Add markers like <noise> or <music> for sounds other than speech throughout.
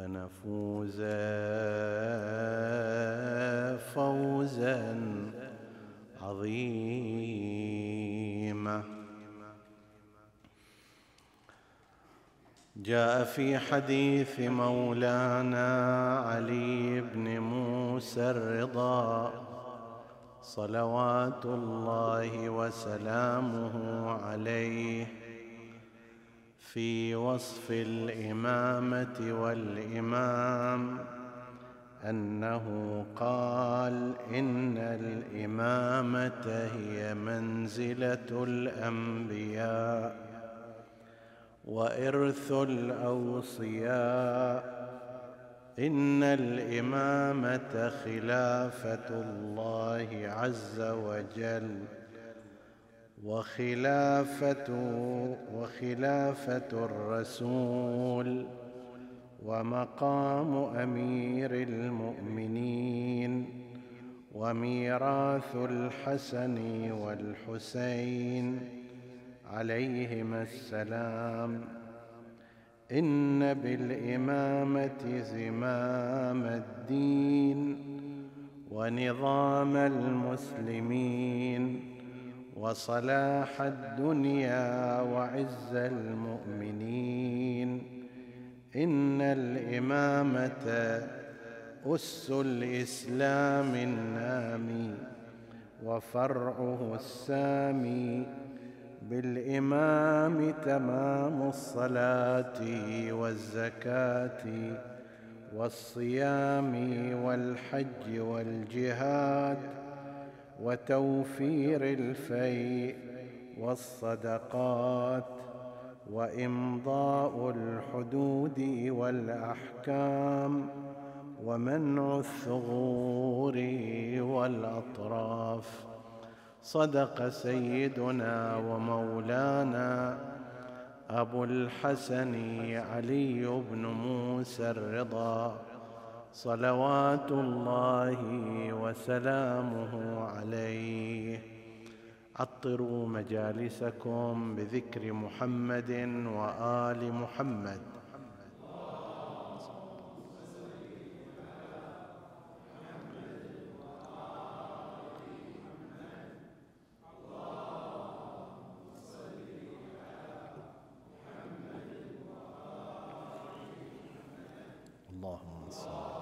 فنفوز فوزا عظيما. جاء في حديث مولانا علي بن موسى الرضا. صلوات الله وسلامه عليه. في وصف الإمامة والإمام أنه قال إن الإمامة هي منزلة الأنبياء وإرث الأوصياء إن الإمامة خلافة الله عز وجل وخلافة وخلافة الرسول ومقام أمير المؤمنين وميراث الحسن والحسين عليهما السلام. إن بالإمامة زمام الدين ونظام المسلمين وصلاح الدنيا وعز المؤمنين. إن الإمامة أس الإسلام النامي وفرعه السامي بالإمام تمام الصلاة والزكاة والصيام والحج والجهاد وتوفير الفيء والصدقات وإمضاء الحدود والأحكام ومنع الثغور والأطراف. صدق سيدنا ومولانا أبو الحسن علي بن موسى الرضا. صلوات الله وسلامه عليه. عطروا مجالسكم بذكر محمد وآل محمد اللهم صل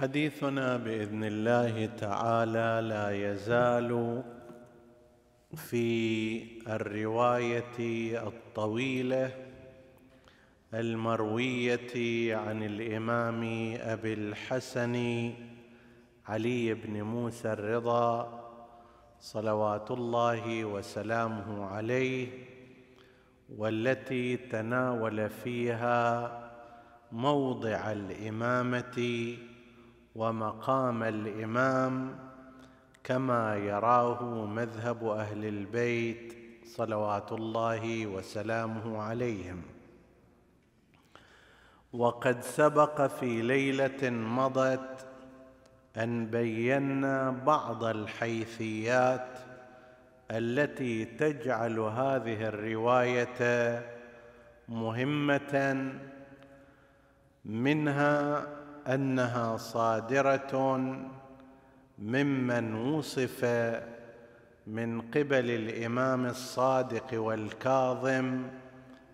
حديثنا بإذن الله تعالى لا يزال في الرواية الطويلة المروية عن الإمام أبي الحسن علي بن موسى الرضا صلوات الله وسلامه عليه والتي تناول فيها موضع الإمامة ومقام الإمام كما يراه مذهب أهل البيت صلوات الله وسلامه عليهم. وقد سبق في ليلة مضت أن بينا بعض الحيثيات التي تجعل هذه الرواية مهمة منها أنها صادرة ممن وصف من قبل الإمام الصادق والكاظم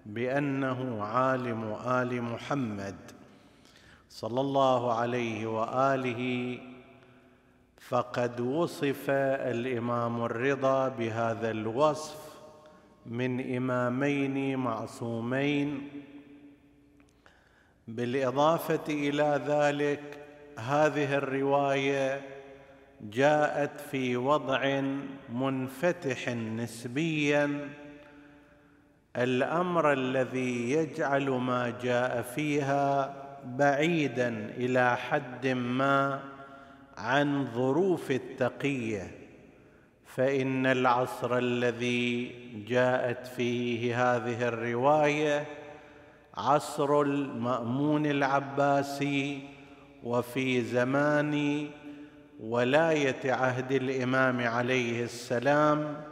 بأنه عالم آل محمد صلى الله عليه وآله فقد وصف الإمام الرضا بهذا الوصف من إمامين معصومين بالإضافة إلى ذلك هذه الرواية جاءت في وضع منفتح نسبيا. الأمر الذي يجعل ما جاء فيها بعيدا إلى حد ما عن ظروف التقية فإن العصر الذي جاءت فيه هذه الرواية عصر المأمون العباسي وفي زمان ولاية عهد الإمام عليه السلام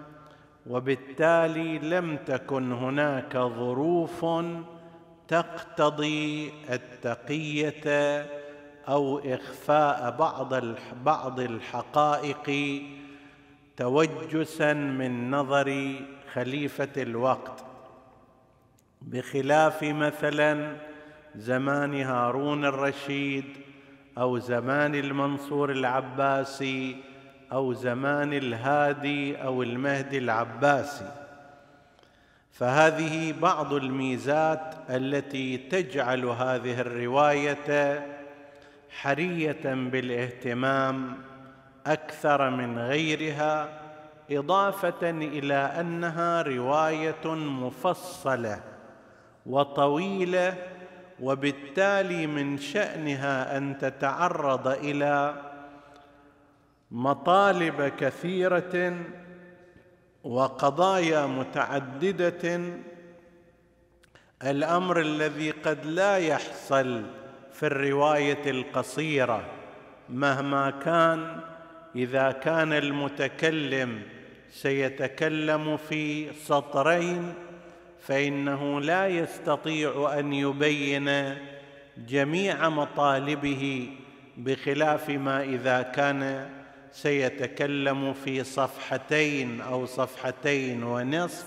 وبالتالي لم تكن هناك ظروف تقتضي التقية أو إخفاء بعض بعض الحقائق توجسا من نظر خليفة الوقت. بخلاف مثلا زمان هارون الرشيد أو زمان المنصور العباسي أو زمان الهادي أو المهدي العباسي. فهذه بعض الميزات التي تجعل هذه الرواية حرية بالاهتمام أكثر من غيرها إضافة إلى أنها رواية مفصلة. وطويلة وبالتالي من شأنها أن تتعرض إلى مطالب كثيرة وقضايا متعددة. الأمر الذي قد لا يحصل في الرواية القصيرة مهما كان إذا كان المتكلم سيتكلم في سطرين فإنه لا يستطيع أن يبين جميع مطالبه بخلاف ما إذا كان سيتكلم في صفحتين أو صفحتين ونصف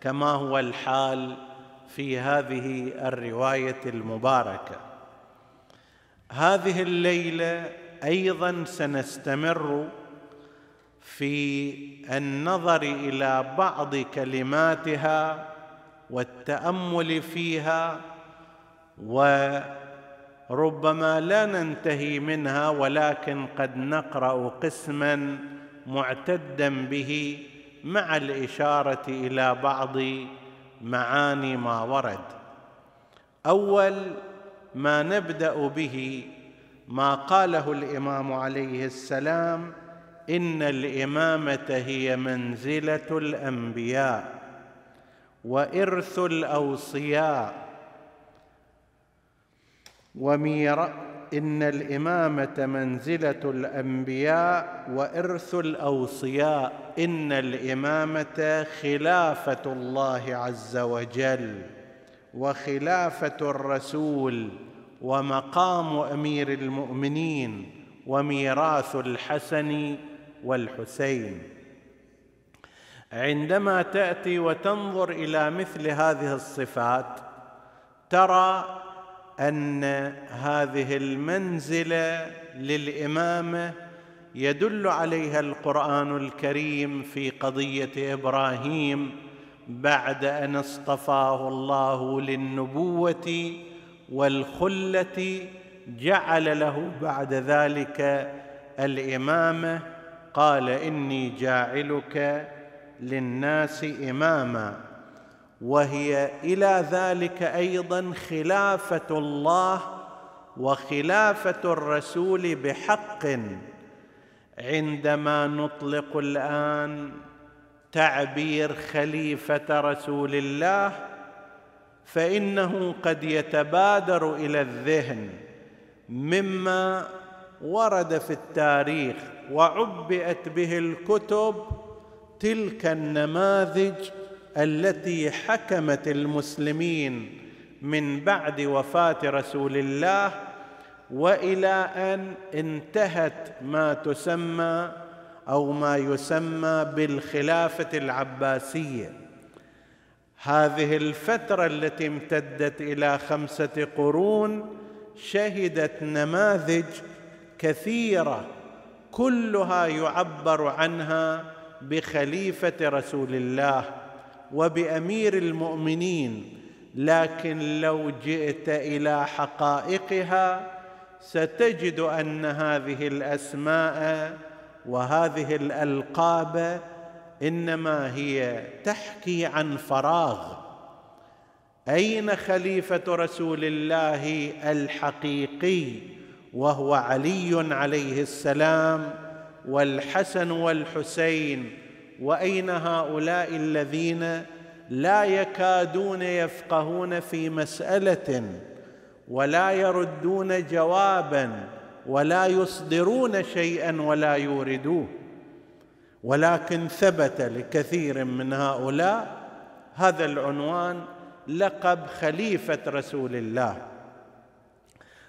كما هو الحال في هذه الرواية المباركة. هذه الليلة أيضا سنستمر في النظر إلى بعض كلماتها والتأمل فيها وربما لا ننتهي منها ولكن قد نقرأ قسما معتدا به مع الإشارة إلى بعض معاني ما ورد. أول ما نبدأ به ما قاله الإمام عليه السلام إن الإمامة هي منزلة الأنبياء. وإرث الأوصياء. وميراث إن الإمامة منزلة الأنبياء وإرث الأوصياء. إن الإمامة خلافة الله عز وجل وخلافة الرسول ومقام أمير المؤمنين وميراث الحسن والحسين. عندما تأتي وتنظر إلى مثل هذه الصفات ترى أن هذه المنزلة للامامه يدل عليها القرآن الكريم في قضية إبراهيم بعد أن اصطفاه الله للنبوة والخلة جعل له بعد ذلك الامامه قال إني جاعلك للناس إماما وهي إلى ذلك أيضا خلافة الله وخلافة الرسول بحق. عندما نطلق الآن تعبير خليفة رسول الله فإنه قد يتبادر إلى الذهن مما ورد في التاريخ وعبئت به الكتب تلك النماذج التي حكمت المسلمين من بعد وفاة رسول الله وإلى أن انتهت ما تسمى أو ما يسمى بالخلافة العباسية. هذه الفترة التي امتدت إلى خمسة قرون شهدت نماذج كثيرة كلها يعبر عنها بخليفة رسول الله وبأمير المؤمنين لكن لو جئت إلى حقائقها ستجد أن هذه الأسماء وهذه الألقاب إنما هي تحكي عن فراغ. أين خليفة رسول الله الحقيقي وهو علي عليه السلام؟ والحسن والحسين وأين هؤلاء الذين لا يكادون يفقهون في مسألة ولا يردون جوابا ولا يصدرون شيئا ولا يوردوه. ولكن ثبت لكثير من هؤلاء هذا العنوان لقب خليفة رسول الله.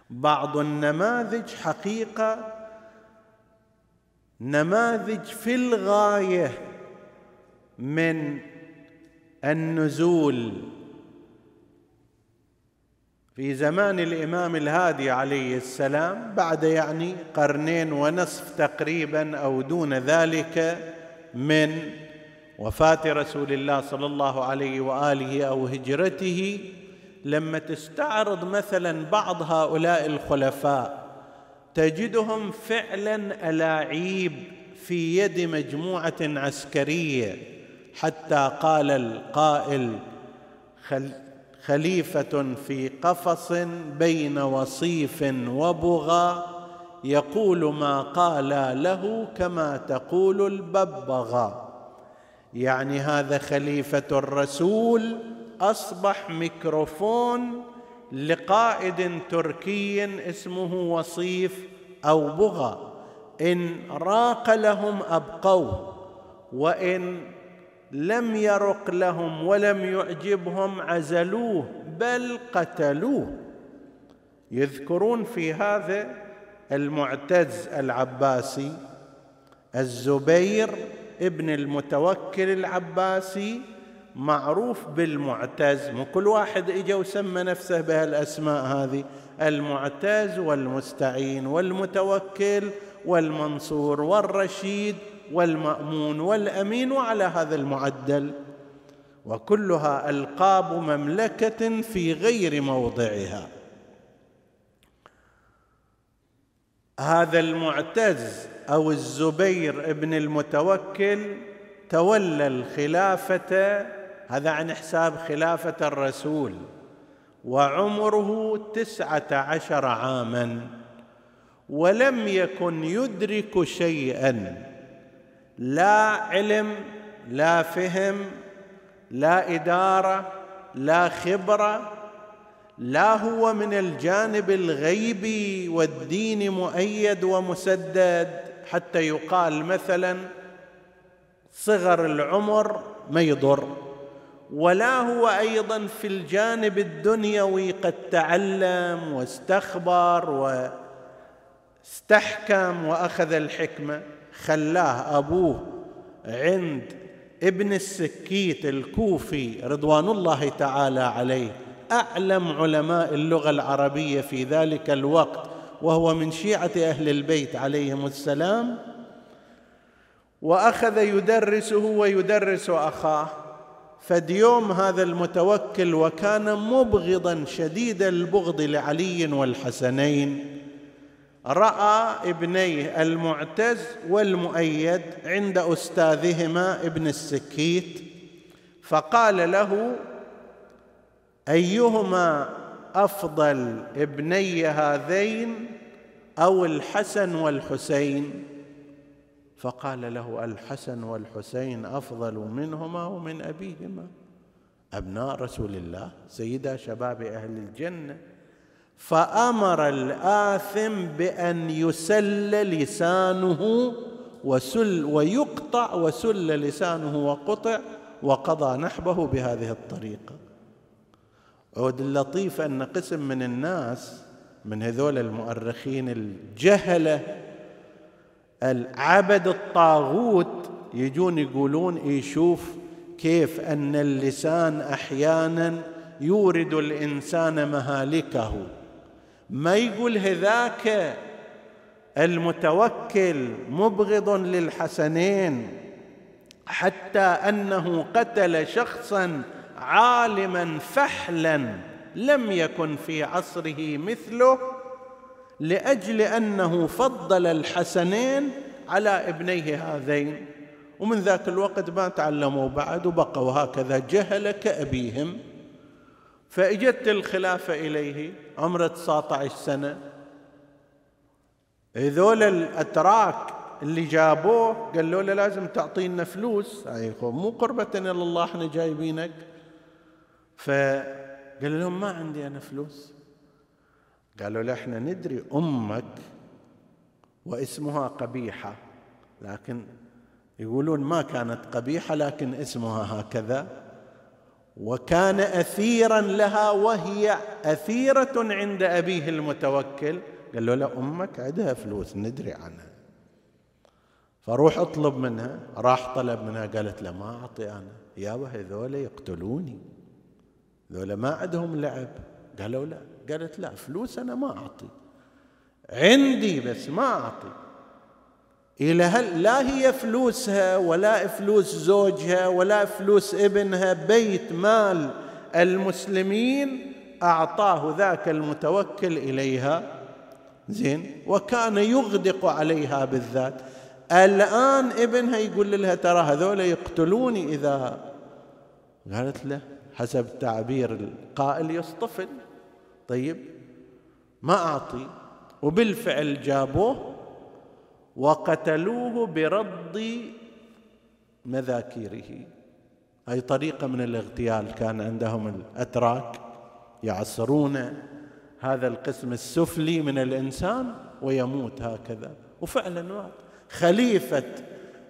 بعض النماذج حقيقة نماذج في الغاية من النزول. في زمان الإمام الهادي عليه السلام بعد يعني قرنين ونصف تقريبا أو دون ذلك من وفاة رسول الله صلى الله عليه وآله أو هجرته لما تستعرض مثلا بعض هؤلاء الخلفاء تجدهم فعلا ألاعيب في يد مجموعة عسكرية. حتى قال القائل خليفة في قفص بين وصيف وبغى يقول ما قال له كما تقول الببغاء يعني هذا خليفة الرسول أصبح ميكروفون لقائد تركي اسمه وصيف أو بغى. إن راق لهم أبقوه وإن لم يرق لهم ولم يعجبهم عزلوه بل قتلوه. يذكرون في هذا المعتز العباسي الزبير ابن المتوكل العباسي معروف بالمعتز. مو كل واحد اجى وسمى نفسه بهالأسماء هذه. المعتز والمستعين والمتوكل والمنصور والرشيد والمأمون والأمين وعلى هذا المعدل. وكلها ألقاب مملكة في غير موضعها. هذا المعتز أو الزبير ابن المتوكل تولى الخلافة هذا عن حساب خلافة الرسول وعمره تسعة عشر عاما ولم يكن يدرك شيئا لا علم لا فهم لا إدارة لا خبرة لا هو من الجانب الغيبي والدين مؤيد ومسدد حتى يقال مثلا صغر العمر ما يضر. ولا هو أيضا في الجانب الدنيوي قد تعلم واستخبر واستحكم وأخذ الحكمة. خلاه أبوه عند ابن السكيت الكوفي رضوان الله تعالى عليه. أعلم علماء اللغة العربية في ذلك الوقت وهو من شيعة أهل البيت عليهم السلام. وأخذ يدرسه ويدرس أخاه. فديوم هذا المتوكل وكان مبغضا شديد البغض لعلي والحسنين. رأى ابنيه المعتز والمؤيد عند أستاذهما ابن السكيت فقال له أيهما أفضل ابني هذين أو الحسن والحسين؟ فقال له الحسن والحسين أفضل منهما ومن أبيهما. أبناء رسول الله سيدا شباب أهل الجنة. فأمر الآثم بأن يسل لسانه وسل ويقطع وسل لسانه وقطع وقضى نحبه بهذه الطريقة. عود اللطيف أن قسم من الناس من هذول المؤرخين الجهلة العبد الطاغوت يجون يقولون يشوف كيف أن اللسان أحيانا يورد الإنسان مهالكه. ما يقول هذاك المتوكل مبغض للحسنين حتى أنه قتل شخصا عالما فحلا لم يكن في عصره مثله. لأجل أنه فضل الحسنين على ابنيه هذين. ومن ذاك الوقت ما تعلموا بعد وبقوا هكذا جهل كأبيهم. فإجت الخلافة إليه عمره 19 سنة. هذول الأتراك اللي جابوه قالوا له لازم تعطينا فلوس. مو قربة إلى الله إحنا جايبينك. فقال لهم ما عندي أنا فلوس. قالوا له إحنا ندري أمك واسمها قبيحة لكن يقولون ما كانت قبيحة لكن اسمها هكذا. وكان أثيرا لها وهي أثيرة عند أبيه المتوكل. قال له لا أمك عندها فلوس ندري عنها. فروح اطلب منها راح طلب منها قالت له ما أعطي أنا يابا هذول يقتلوني. ذولا ما عندهم لعب. قالوا لا. قالت لا فلوس أنا ما أعطي. عندي بس ما أعطي. إلى هل لا هي فلوسها ولا فلوس زوجها ولا فلوس ابنها بيت مال المسلمين أعطاه ذاك المتوكل إليها؟ زين وكان يغدق عليها بالذات. الآن ابنها يقول لها ترى هذول يقتلوني إذا قالت له حسب تعبير القائل يصطفل. طيب ما أعطي. وبالفعل جابوه وقتلوه برد مذاكيره. هذه طريقة من الاغتيال كان عندهم الأتراك يعصرون هذا القسم السفلي من الإنسان ويموت هكذا. وفعلا خليفة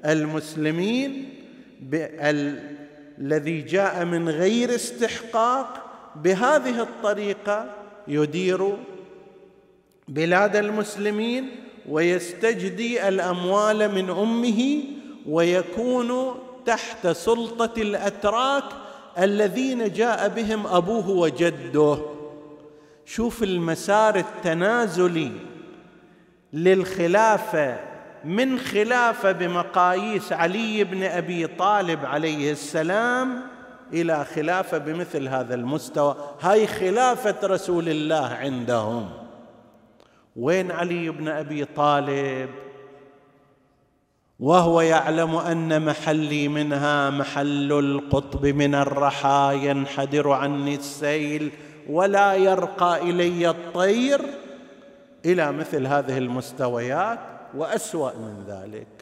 المسلمين الذي جاء من غير استحقاق بهذه الطريقة يدير بلاد المسلمين ويستجدي الأموال من أمه ويكون تحت سلطة الأتراك الذين جاء بهم أبوه وجده. شوف المسار التنازلي للخلافة من خلافة بمقاييس علي بن أبي طالب عليه السلام إلى خلافة بمثل هذا المستوى. هاي خلافة رسول الله عندهم. وين علي بن أبي طالب؟ وهو يعلم أن محلي منها محل القطب من الرحى ينحدر عني السيل ولا يرقى إلي الطير إلى مثل هذه المستويات وأسوأ من ذلك.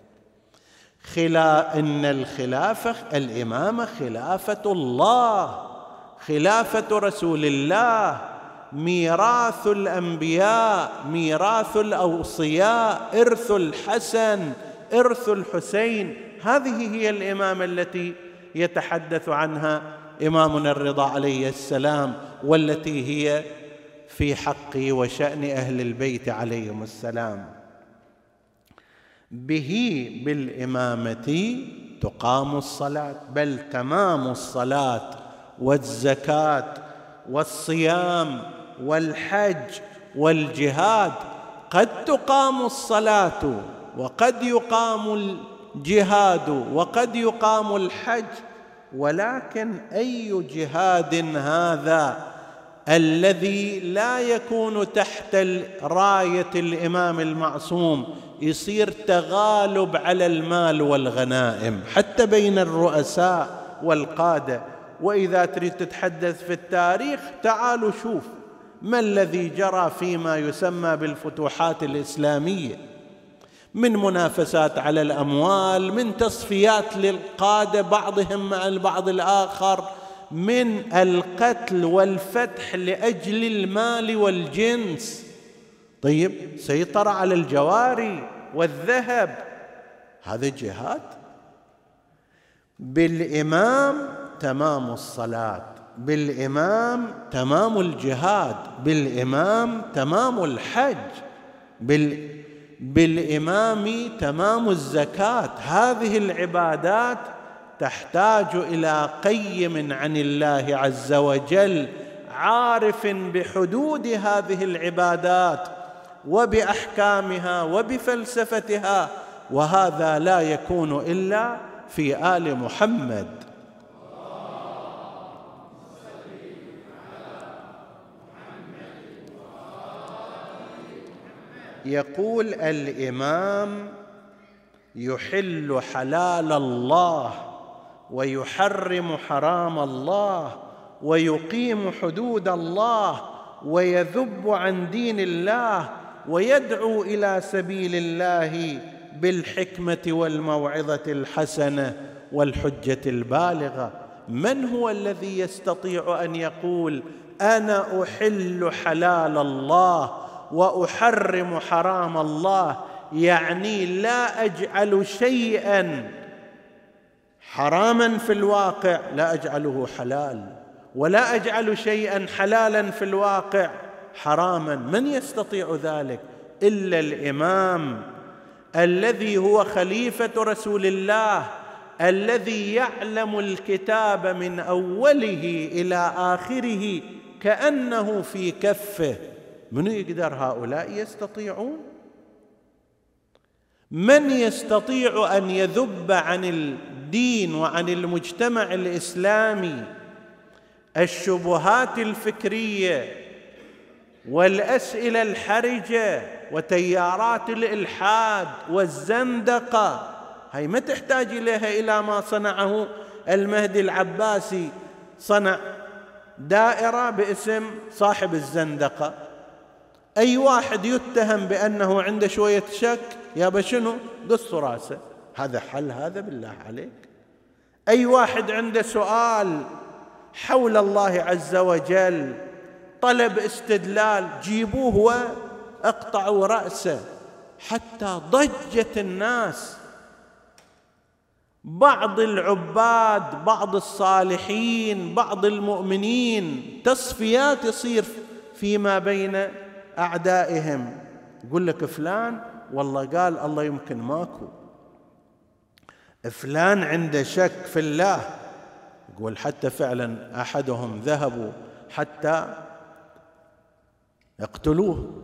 خلا إن الخلافه الامامه خلافة الله خلافة رسول الله ميراث الأنبياء ميراث الأوصياء إرث الحسن إرث الحسين هذه هي الامامه التي يتحدث عنها إمامنا الرضا عليه السلام والتي هي في حق وشأن أهل البيت عليهم السلام. به بالإمامة تقام الصلاة بل تمام الصلاة والزكاة والصيام والحج والجهاد. قد تقام الصلاة وقد يقام الجهاد وقد يقام الحج ولكن أي جهاد هذا الذي لا يكون تحت راية الإمام المعصوم يصير تغالب على المال والغنائم حتى بين الرؤساء والقادة. وإذا تريد تتحدث في التاريخ تعالوا شوف ما الذي جرى فيما يسمى بالفتوحات الإسلامية. من منافسات على الأموال من تصفيات للقادة بعضهم مع البعض الآخر. من القتل والفتح لأجل المال والجنس. طيب سيطر على الجواري والذهب. هذا جهاد؟ بالإمام تمام الصلاة بالإمام تمام الجهاد بالإمام تمام الحج بال بالإمام تمام الزكاة. هذه العبادات تحتاج إلى قيم عن الله عز وجل عارف بحدود هذه العبادات وبأحكامها وبفلسفتها وهذا لا يكون إلا في آل محمد. يقول الإمام يحل حلال الله ويحرم حرام الله ويقيم حدود الله ويذب عن دين الله ويدعو إلى سبيل الله بالحكمة والموعظة الحسنة والحجة البالغة. من هو الذي يستطيع أن يقول أنا أحل حلال الله وأحرم حرام الله؟ يعني لا أجعل شيئا حراما في الواقع لا أجعله حلال ولا أجعل شيئا حلالا في الواقع حراما. من يستطيع ذلك؟ إلا الإمام الذي هو خليفة رسول الله الذي يعلم الكتاب من أوله إلى آخره كأنه في كفه. من يقدر هؤلاء يستطيعون؟ من يستطيع أن يذب عن الدين وعن المجتمع الإسلامي الشبهات الفكرية والأسئلة الحرجة وتيارات الإلحاد والزندقة؟ هي ما تحتاج إليها إلى ما صنعه المهدي العباسي. صنع دائرة باسم صاحب الزندقة. أي واحد يتهم بأنه عنده شوية شك يا شنو؟ قص راسه. هذا حل هذا بالله عليك. أي واحد عنده سؤال حول الله عز وجل طلب استدلال جيبوه وأقطعوا رأسه. حتى ضجت الناس بعض العباد بعض الصالحين بعض المؤمنين تصفيات تصير فيما بين أعدائهم. يقول لك فلان والله قال الله يمكن ماكو. فلان عنده شك في الله. يقول حتى فعلا أحدهم ذهبوا حتى يقتلوه.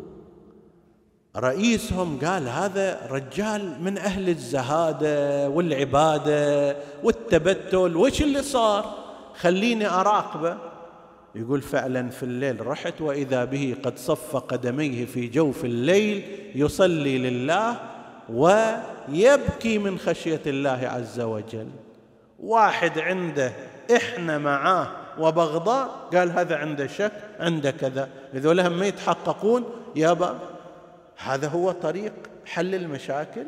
رئيسهم قال هذا رجال من أهل الزهادة والعبادة والتبتل. وش اللي صار؟ خليني أراقبه. يقول فعلا في الليل رحت وإذا به قد صف قدميه في جوف الليل يصلي لله ويبكي من خشية الله عز وجل. واحد عنده إحنا معاه وبغضاء قال هذا عنده شك عنده كذا. هذول هم ما يتحققون يابا هذا هو طريق حل المشاكل؟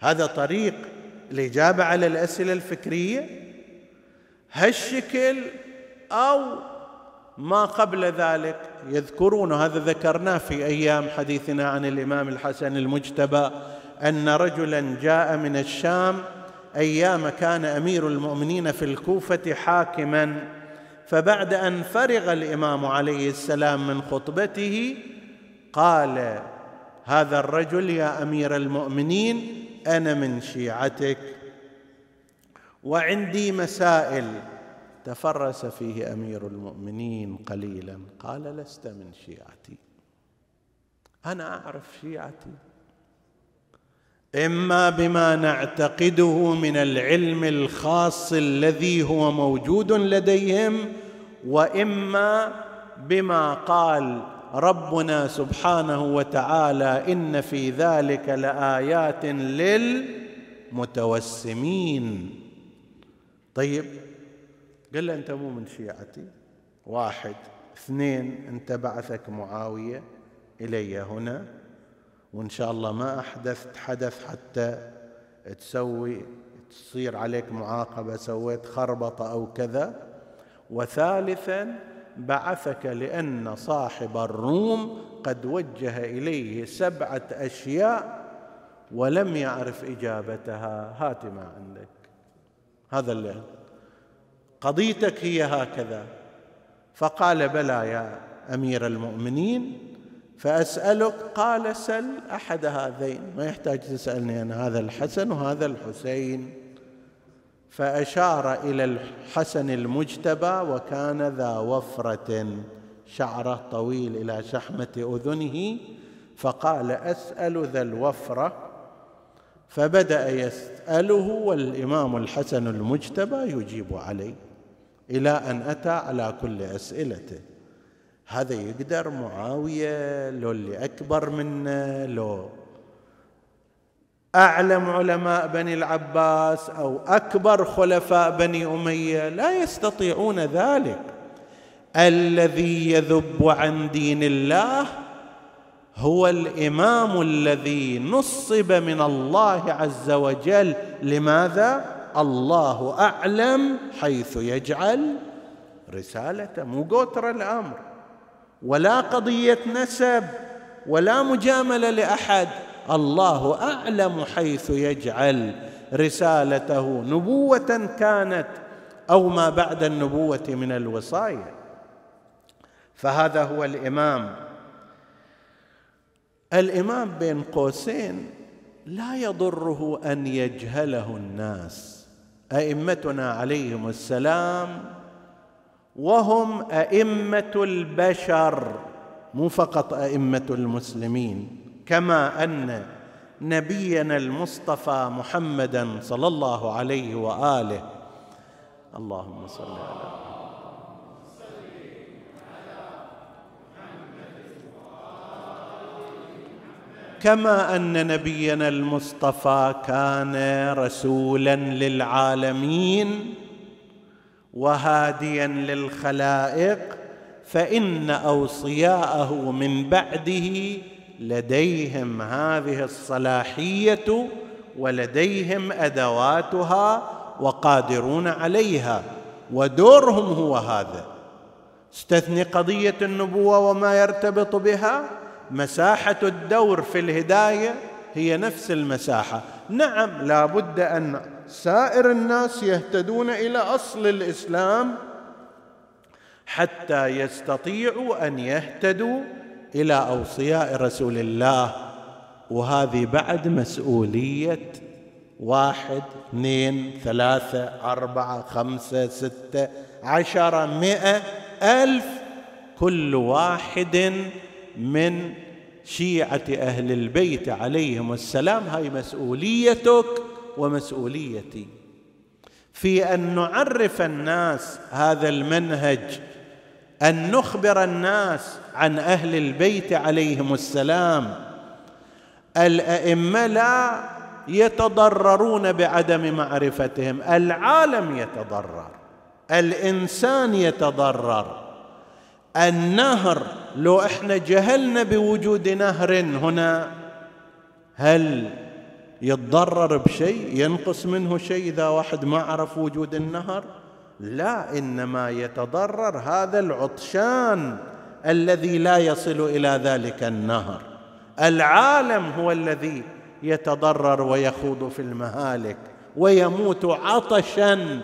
هذا طريق الإجابة على الأسئلة الفكرية؟ هالشكل أو ما قبل ذلك يذكرون هذا ذكرناه في أيام حديثنا عن الإمام الحسن المجتبى أن رجلا جاء من الشام أيام كان أمير المؤمنين في الكوفة حاكما فبعد أن فرغ الإمام عليه السلام من خطبته قال هذا الرجل يا أمير المؤمنين أنا من شيعتك وعندي مسائل تفرس فيه أمير المؤمنين قليلا. قال لست من شيعتي. أنا أعرف شيعتي. إما بما نعتقده من العلم الخاص الذي هو موجود لديهم وإما بما قال ربنا سبحانه وتعالى إن في ذلك لآيات للمتوسمين. طيب قال له أنت مو من شيعتي. واحد. اثنين أنت بعثك معاوية إلي هنا وإن شاء الله ما أحدثت حدث حتى تسوي تصير عليك معاقبة سويت خربطة أو كذا. وثالثا بعثك لأن صاحب الروم قد وجه إليه سبعة أشياء ولم يعرف إجابتها. هات ما عندك. هذا اللي قضيتك هي هكذا. فقال بلى يا أمير المؤمنين فأسألك قال سل أحد هذين. ما يحتاج تسألني أنا هذا الحسن وهذا الحسين. فأشار إلى الحسن المجتبى وكان ذا وفرة شعره طويل إلى شحمة أذنه. فقال أسأل ذا الوفرة. فبدأ يسأله والإمام الحسن المجتبى يجيب عليه. إلى أن أتى على كل أسئلته. هذا يقدر معاوية لو اللي أكبر منه لو أعلم علماء بني العباس أو أكبر خلفاء بني أمية لا يستطيعون ذلك. الذي يذب عن دين الله هو الإمام الذي نصب من الله عز وجل. لماذا؟ الله أعلم حيث يجعل رسالته. مو قوتر الأمر ولا قضية نسب ولا مجاملة لأحد. الله أعلم حيث يجعل رسالته. نبوة كانت أو ما بعد النبوة من الوصايا. فهذا هو الإمام. الإمام بين قوسين لا يضره أن يجهله الناس. أئمتنا عليهم السلام وهم أئمة البشر مو فقط أئمة المسلمين كما أن نبينا المصطفى محمدا صلى الله عليه وآله. اللهم صل على كما أن نبينا المصطفى كان رسولا للعالمين وهاديا للخلائق فإن أوصياءه من بعده لديهم هذه الصلاحية ولديهم أدواتها وقادرون عليها ودورهم هو هذا. استثني قضية النبوة وما يرتبط بها؟ مساحة الدور في الهداية هي نفس المساحة. نعم لا بد أن سائر الناس يهتدون إلى أصل الإسلام حتى يستطيعوا أن يهتدوا إلى أوصياء رسول الله. وهذه بعد مسؤولية واحد اثنين ثلاثة أربعة خمسة ستة عشرة مئة ألف كل واحد من شيعة أهل البيت عليهم السلام. هاي مسؤوليتك ومسؤوليتي. في أن نعرف الناس هذا المنهج أن نخبر الناس عن أهل البيت عليهم السلام. الأئمة لا يتضررون بعدم معرفتهم العالم يتضرر الإنسان يتضرر النهر لو إحنا جهلنا بوجود نهر هنا هل يتضرر بشيء ينقص منه شيء إذا واحد ما عرف وجود النهر؟ لا إنما يتضرر هذا العطشان الذي لا يصل إلى ذلك النهر. العالم هو الذي يتضرر ويخوض في المهالك ويموت عطشا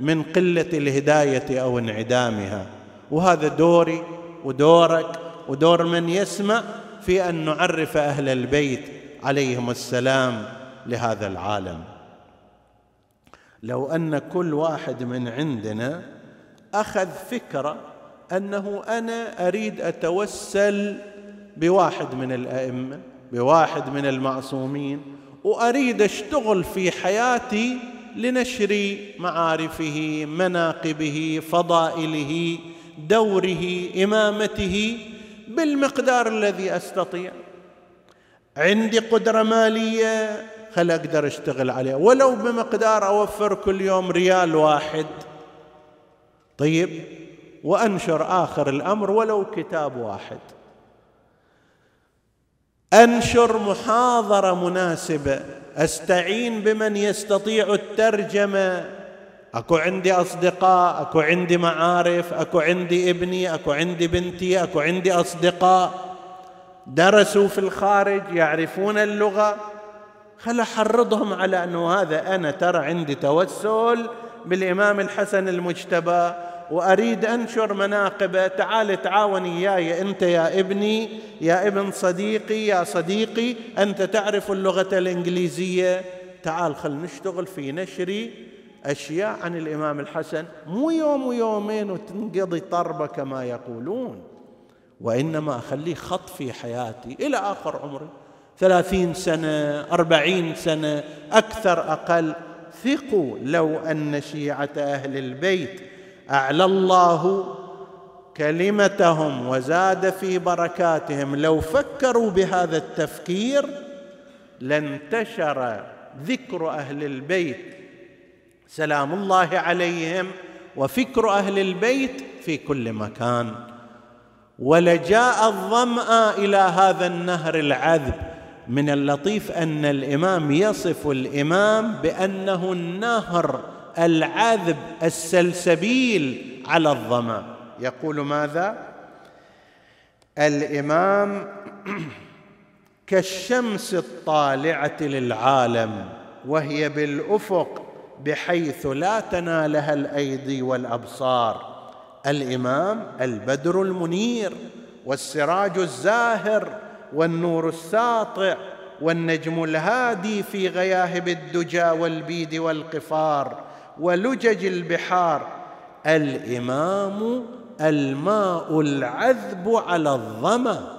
من قلة الهداية أو انعدامها. وهذا دوري ودورك ودور من يسمع في أن نعرف أهل البيت عليهم السلام لهذا العالم. لو أن كل واحد من عندنا أخذ فكرة أنه أنا أريد أتوسل بواحد من الأئمة بواحد من المعصومين وأريد أشتغل في حياتي لنشر معارفه مناقبه فضائله دوره إمامته بالمقدار الذي أستطيع. عندي قدرة مالية خل أقدر أشتغل عليها؟ ولو بمقدار أوفر كل يوم ريال واحد. طيب وأنشر آخر الأمر ولو كتاب واحد. أنشر محاضرة مناسبة. أستعين بمن يستطيع الترجمة. أكو عندي أصدقاء أكو عندي معارف أكو عندي ابني أكو عندي بنتي أكو عندي أصدقاء. درسوا في الخارج يعرفون اللغة. خل أحرضهم على أنه هذا أنا ترى عندي توسل بالإمام الحسن المجتبى وأريد أنشر مناقبة. تعال تعاون إياي أنت يا ابني يا ابن صديقي يا صديقي. أنت تعرف اللغة الإنجليزية. تعال خل نشتغل في نشر أشياء عن الإمام الحسن مو يوم ويومين وتنقضي طربة كما يقولون. وإنما أخليه خط في حياتي إلى آخر عمري. ثلاثين سنة أربعين سنة أكثر أقل. ثقوا لو أن شيعة أهل البيت أعلى الله كلمتهم وزاد في بركاتهم. لو فكروا بهذا التفكير لانتشر ذكر أهل البيت سلام الله عليهم وفكر أهل البيت في كل مكان. ولجاء الظمأ إلى هذا النهر العذب من اللطيف أن الإمام يصف الإمام بأنه النهر العذب السلسبيل على الظمأ. يقول ماذا؟ الإمام <clears throat> كالشمس الطالعة للعالم وهي بالأفق بحيث لا تنالها الأيدي والأبصار. الإمام البدر المنير والسراج الزاهر والنور الساطع والنجم الهادي في غياهب الدجى والبيد والقفار ولجج البحار. الإمام الماء العذب على الظمأ.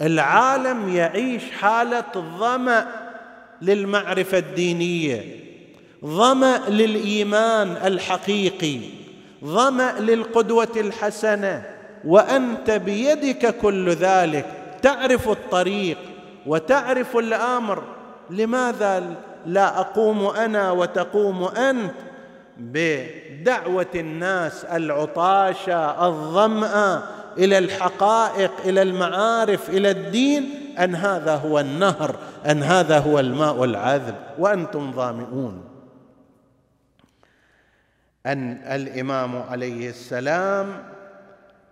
العالم يعيش حالة ظما للمعرفة الدينية. ظمأ للإيمان الحقيقي ظمأ للقدوة الحسنة وأنت بيدك كل ذلك تعرف الطريق وتعرف الأمر. لماذا لا أقوم أنا وتقوم أنت؟ بدعوة الناس العطاشة الظمأ إلى الحقائق إلى المعارف إلى الدين. أن هذا هو النهر أن هذا هو الماء العذب وأنتم ظامئون. أن الإمام عليه السلام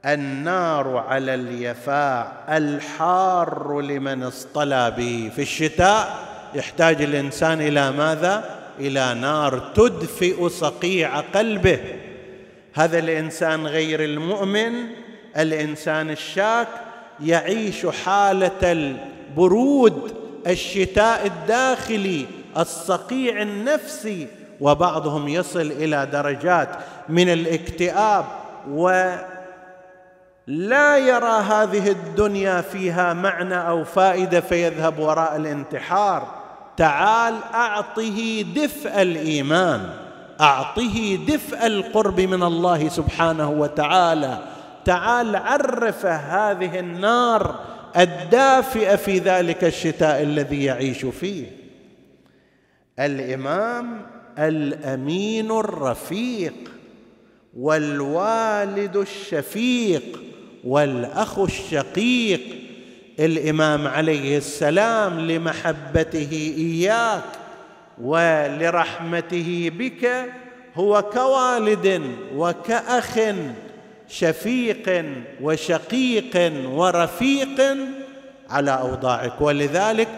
النار على اليفاع الحار لمن اصطلى به في الشتاء. يحتاج الإنسان إلى ماذا؟ إلى نار تدفئ صقيع قلبه. هذا الإنسان غير المؤمن. الإنسان الشاك يعيش حالة البرود الشتاء الداخلي الصقيع النفسي وبعضهم يصل إلى درجات من الاكتئاب ولا يرى هذه الدنيا فيها معنى أو فائدة فيذهب وراء الانتحار. تعال أعطه دفء الإيمان أعطه دفء القرب من الله سبحانه وتعالى. تعال عرفه هذه النار الدافئة في ذلك الشتاء الذي يعيش فيه. الإمام الأمين الرفيق والوالد الشفيق والأخ الشقيق. الإمام عليه السلام لمحبته إياك ولرحمته بك هو كوالد وكأخ شفيق وشقيق ورفيق على أوضاعك. ولذلك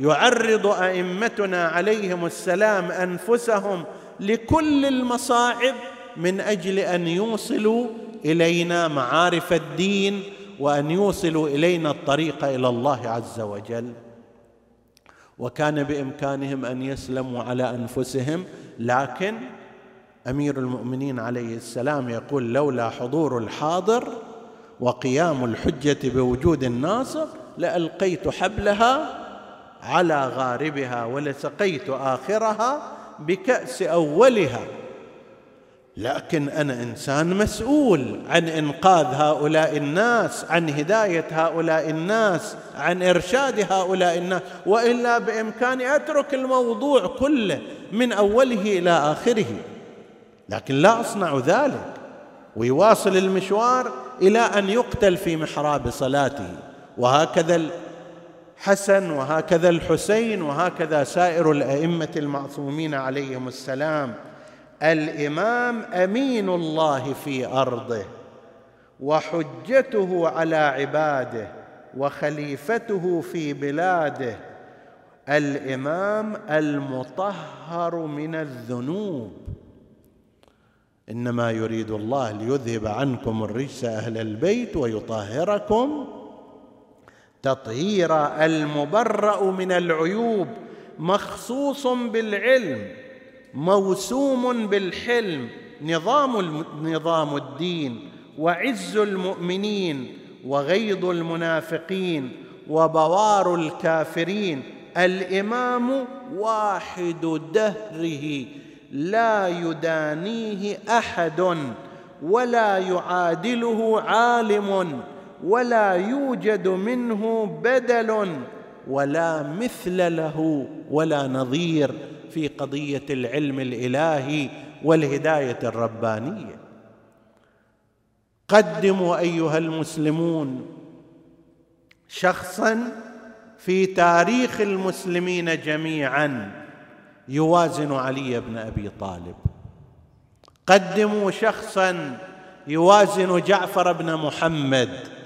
يعرض أئمتنا عليهم السلام أنفسهم لكل المصاعب من أجل أن يوصلوا إلينا معارف الدين وأن يوصلوا إلينا الطريق إلى الله عز وجل. وكان بإمكانهم أن يسلموا على أنفسهم لكن أمير المؤمنين عليه السلام يقول لولا حضور الحاضر وقيام الحجة بوجود الناصر لألقيت حبلها على غاربها ولسقيت آخرها بكأس أولها. لكن أنا إنسان مسؤول عن إنقاذ هؤلاء الناس عن هداية هؤلاء الناس عن إرشاد هؤلاء الناس. وإلا بإمكاني أترك الموضوع كله من أوله إلى آخره. لكن لا أصنع ذلك. ويواصل المشوار إلى أن يقتل في محراب صلاته. وهكذا الحسن وهكذا الحسين وهكذا سائر الأئمة المعصومين عليهم السلام. الإمام أمين الله في أرضه وحجته على عباده وخليفته في بلاده. الإمام المطهر من الذنوب. إنما يريد الله ليذهب عنكم الرجس أهل البيت ويطهركم تطهيرا المبرأ من العيوب مخصوص بالعلم موسوم بالحلم نظام نظام الدين وعز المؤمنين وغيض المنافقين وبوار الكافرين. الإمام واحد دهره لا يدانيه أحد ولا يعادله عالم. ولا يوجد منه بدل ولا مثل له ولا نظير في قضية العلم الإلهي والهداية الربانية. قدموا أيها المسلمون شخصا في تاريخ المسلمين جميعا يوازن علي بن أبي طالب. قدموا شخصا يوازن جعفر بن محمد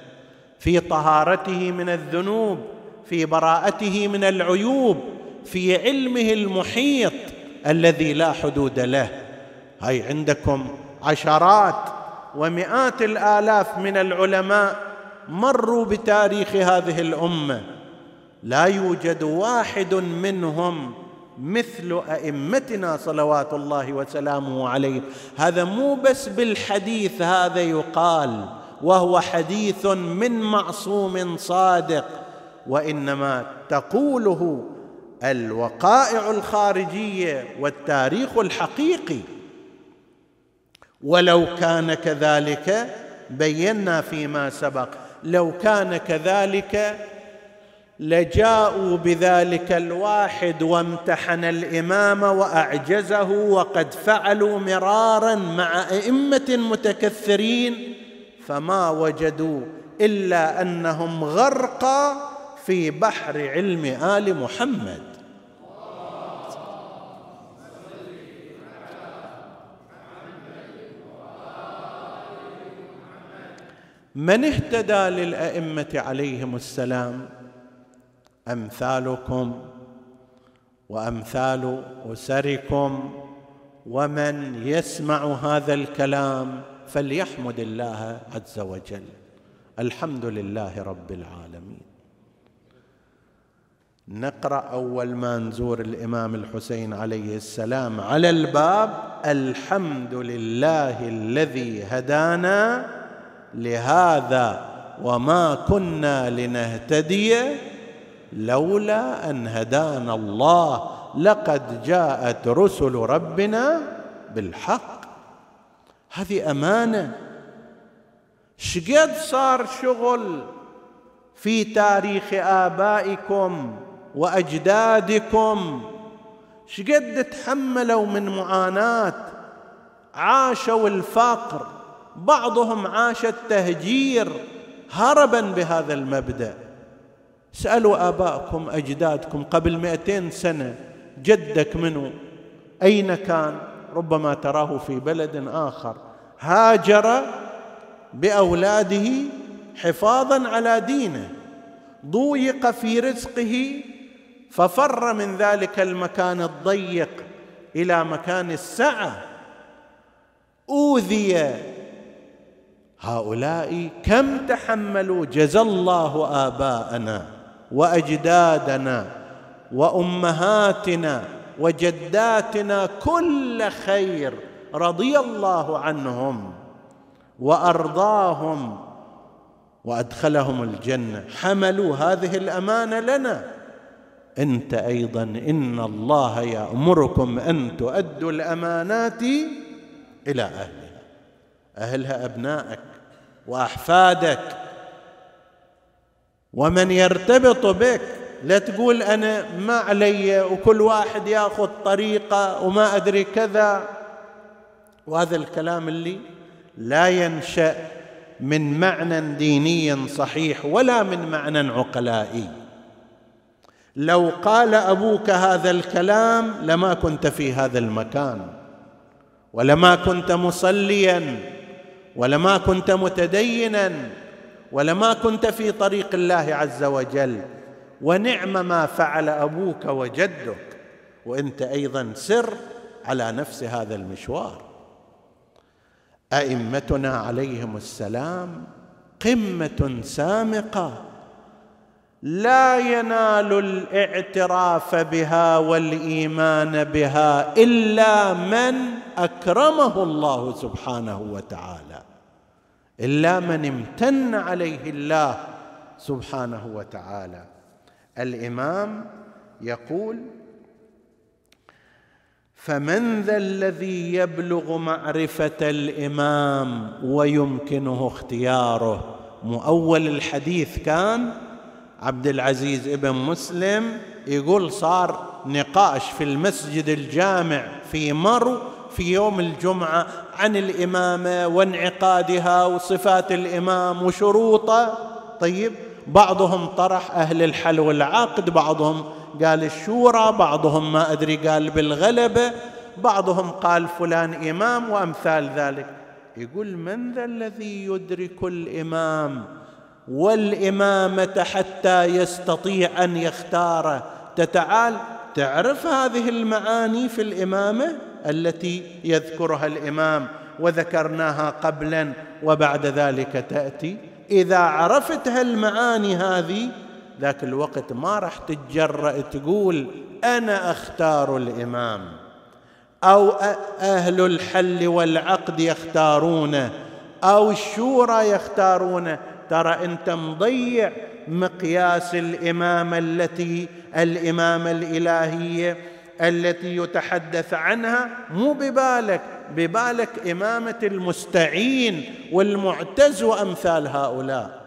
في طهارته من الذنوب في براءته من العيوب في علمه المحيط الذي لا حدود له. هاي عندكم عشرات ومئات الآلاف من العلماء مروا بتاريخ هذه الأمة. لا يوجد واحد منهم مثل أئمتنا صلوات الله وسلامه عليه. هذا مو بس بالحديث هذا يقال. وهو حديث من معصوم صادق وإنما تقوله الوقائع الخارجية والتاريخ الحقيقي. ولو كان كذلك بينا فيما سبق لو كان كذلك لجاءوا بذلك الواحد وامتحن الإمام وأعجزه وقد فعلوا مرارا مع أئمة متكثرين. فما وجدوا إلا أنهم غرقى في بحر علم آل محمد. من اهتدى للأئمة عليهم السلام؟ أمثالكم وأمثال أسركم. ومن يسمع هذا الكلام؟ فليحمد الله عز وجل. الحمد لله رب العالمين. نقرأ أول ما نزور الإمام الحسين عليه السلام على الباب. الحمد لله الذي هدانا لهذا وما كنا لنهتدي لولا أن هدانا الله. لقد جاءت رسل ربنا بالحق. هذه أمانة. شقد صار شغل في تاريخ آبائكم وأجدادكم. شقد تحملوا من معاناة. عاشوا الفقر. بعضهم عاش التهجير. هربا بهذا المبدأ. سألوا اباءكم أجدادكم قبل مئتين سنة جدك منه أين كان؟ ربما تراه في بلد آخر هاجر بأولاده حفاظا على دينه ضويق في رزقه ففر من ذلك المكان الضيق إلى مكان السعة. أوذي هؤلاء كم تحملوا جزى الله آباءنا وأجدادنا وأمهاتنا وجداتنا كل خير رضي الله عنهم وأرضاهم وأدخلهم الجنة. حملوا هذه الأمانة لنا. أنت أيضا إن الله يأمركم أن تؤدوا الأمانات إلى أهلها. أهلها أبنائك وأحفادك. ومن يرتبط بك لا تقول أنا ما علي وكل واحد ياخذ طريقة وما أدري كذا. وهذا الكلام اللي لا ينشأ من معنى ديني صحيح ولا من معنى عقلائي. لو قال أبوك هذا الكلام لما كنت في هذا المكان ولما كنت مصليا ولما كنت متدينا ولما كنت في طريق الله عز وجل. ونعم ما فعل أبوك وجدك وأنت أيضا سر على نفس هذا المشوار. أئمتنا عليهم السلام قمة سامقة لا ينال الاعتراف بها والإيمان بها إلا من أكرمه الله سبحانه وتعالى إلا من امتن عليه الله سبحانه وتعالى. الإمام يقول فمن ذا الذي يبلغ معرفة الإمام ويمكنه اختياره؟ مؤول الحديث كان عبد العزيز ابن مسلم يقول صار نقاش في المسجد الجامع في مرو في يوم الجمعة عن الإمامة وانعقادها وصفات الإمام وشروطه. طيب بعضهم طرح أهل الحل والعقد بعضهم قال الشورى بعضهم ما أدري قال بالغلبه بعضهم قال فلان إمام وأمثال ذلك. يقول من ذا الذي يدرك الإمام؟ والإمامة حتى يستطيع أن يختاره تتعال تعرف هذه المعاني في الإمامة التي يذكرها الإمام وذكرناها قبلا وبعد ذلك تأتي؟ إذا عرفت هالمعاني هذه ذاك الوقت ما راح تتجرأ تقول أنا أختار الإمام أو أهل الحل والعقد يختارونه أو الشورى يختارونه. ترى أنت مضيع مقياس الامامه التي الامامه الإلهية التي يتحدث عنها مو ببالك. ببالك إمامة المستعين والمعتز وأمثال هؤلاء.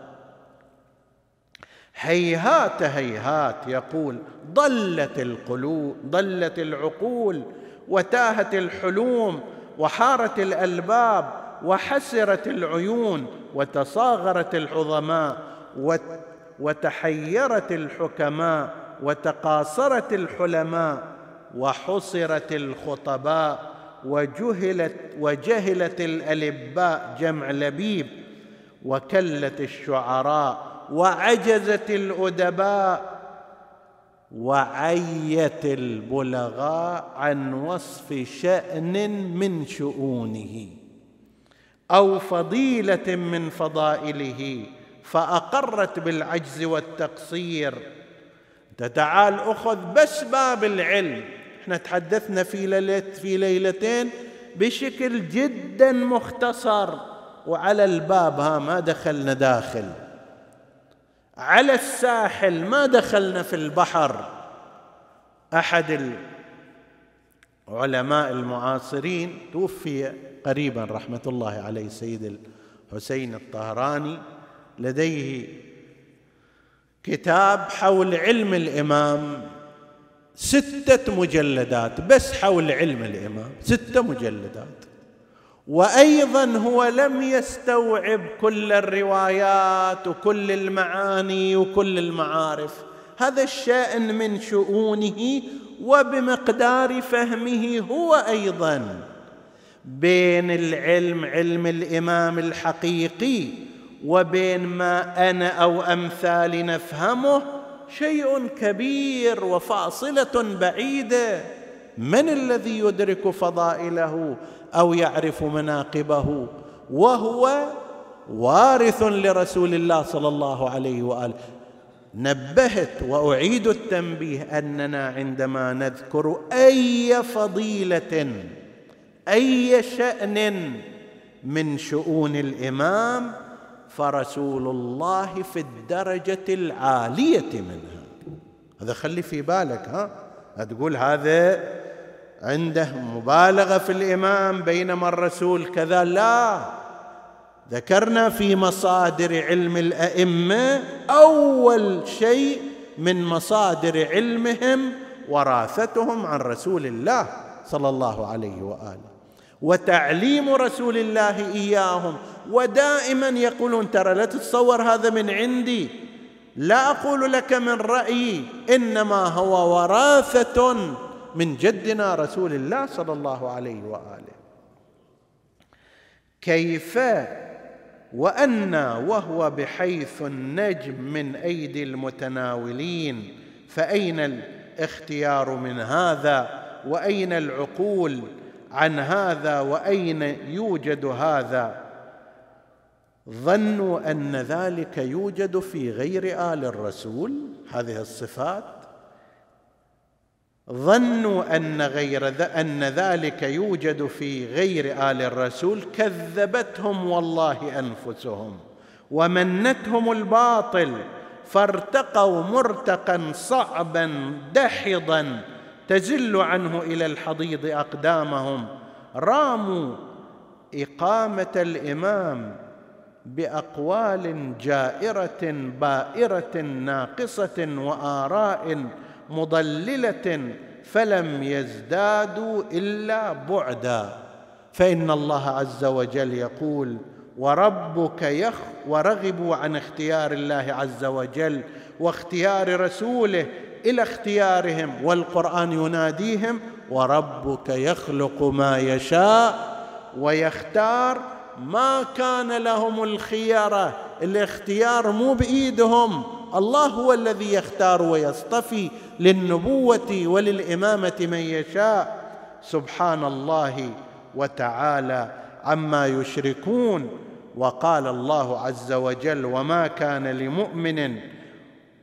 هيهات هيهات يقول ضلت القلوب ضلت العقول وتاهت الحلوم وحارت الألباب وحسرت العيون وتصاغرت العظماء وتحيرت الحكماء وتقاصرت الحلماء وحصرت الخطباء. وجهلت وجهلت الألباء جمع لبيب وكلت الشعراء وعجزت الأدباء وعيت البلغاء عن وصف شأن من شؤونه أو فضيلة من فضائله فأقرت بالعجز والتقصير. تعال اخذ بس باب العلم إحنا تحدثنا في ليلة في ليلتين بشكل جدا مختصر. وعلى الباب ها ما دخلنا داخل. على الساحل ما دخلنا في البحر. أحد العلماء المعاصرين توفي قريبا رحمة الله عليه سيد الحسين الطهراني. لديه كتاب حول علم الإمام. ستة مجلدات بس حول علم الإمام ستة مجلدات. وأيضا هو لم يستوعب كل الروايات وكل المعاني وكل المعارف. هذا الشأن من شؤونه وبمقدار فهمه هو أيضا بين العلم علم الإمام الحقيقي وبين ما أنا أو أمثالي نفهمه شيء كبير وفاصلة بعيدة. من الذي يدرك فضائله أو يعرف مناقبه؟ وهو وارث لرسول الله صلى الله عليه وآله. نبهت وأعيد التنبيه أننا عندما نذكر أي فضيلة أي شأن من شؤون الإمام فرسول الله في الدرجة العالية منها. هذا خلي في بالك ها؟ تقول هذا عنده مبالغة في الإمام بينما الرسول كذا. لا. ذكرنا في مصادر علم الأئمة أول شيء من مصادر علمهم وراثتهم عن رسول الله صلى الله عليه وآله. وتعليم رسول الله إياهم ودائما يقولون ترى لا تتصور هذا من عندي. لا أقول لك من رأيي إنما هو وراثة من جدنا رسول الله صلى الله عليه وآله. كيف وأن وهو بحيث النجم من أيدي المتناولين فأين الاختيار من هذا؟ وأين العقول عن هذا؟ وأين يوجد هذا؟ ظنوا أن ذلك يوجد في غير آل الرسول هذه الصفات. ظنوا أن غير أن ذلك يوجد في غير آل الرسول كذبتهم والله أنفسهم ومنتهم الباطل فارتقوا مرتقا صعبا دحضا تزل عنه إلى الحضيض أقدامهم. راموا إقامة الإمام. بأقوال جائرة بائرة ناقصة وآراء مضللة فلم يزدادوا إلا بعدا. فإن الله عز وجل يقول وربك يخ ورغبوا عن اختيار الله عز وجل واختيار رسوله إلى اختيارهم والقرآن يناديهم وربك يخلق ما يشاء ويختار ما كان لهم الخيره الاختيار مو بإيدهم. الله هو الذي يختار ويصطفي للنبوة وللإمامة من يشاء. سبحان الله وتعالى عما يشركون. وقال الله عز وجل وما كان لمؤمن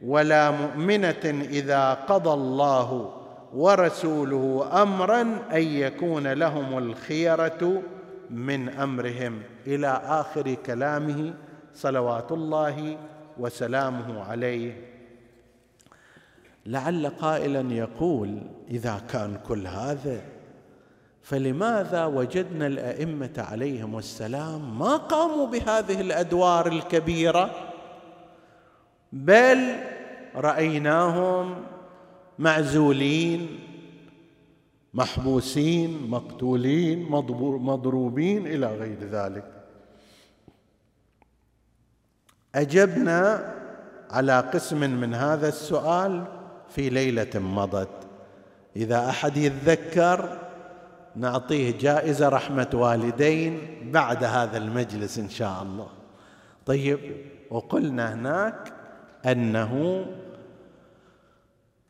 ولا مؤمنة إذا قضى الله ورسوله أمرا أن يكون لهم الخيرة من أمرهم إلى آخر كلامه صلوات الله وسلامه عليه. لعل قائلا يقول إذا كان كل هذا فلماذا وجدنا الأئمة عليهم السلام ما قاموا بهذه الأدوار الكبيرة؟ بل رأيناهم معزولين محبوسين مقتولين مضروبين إلى غير ذلك. أجبنا على قسم من هذا السؤال في ليلة مضت. إذا أحد يتذكر نعطيه جائزة رحمة والدين بعد هذا المجلس إن شاء الله. طيب وقلنا هناك أنه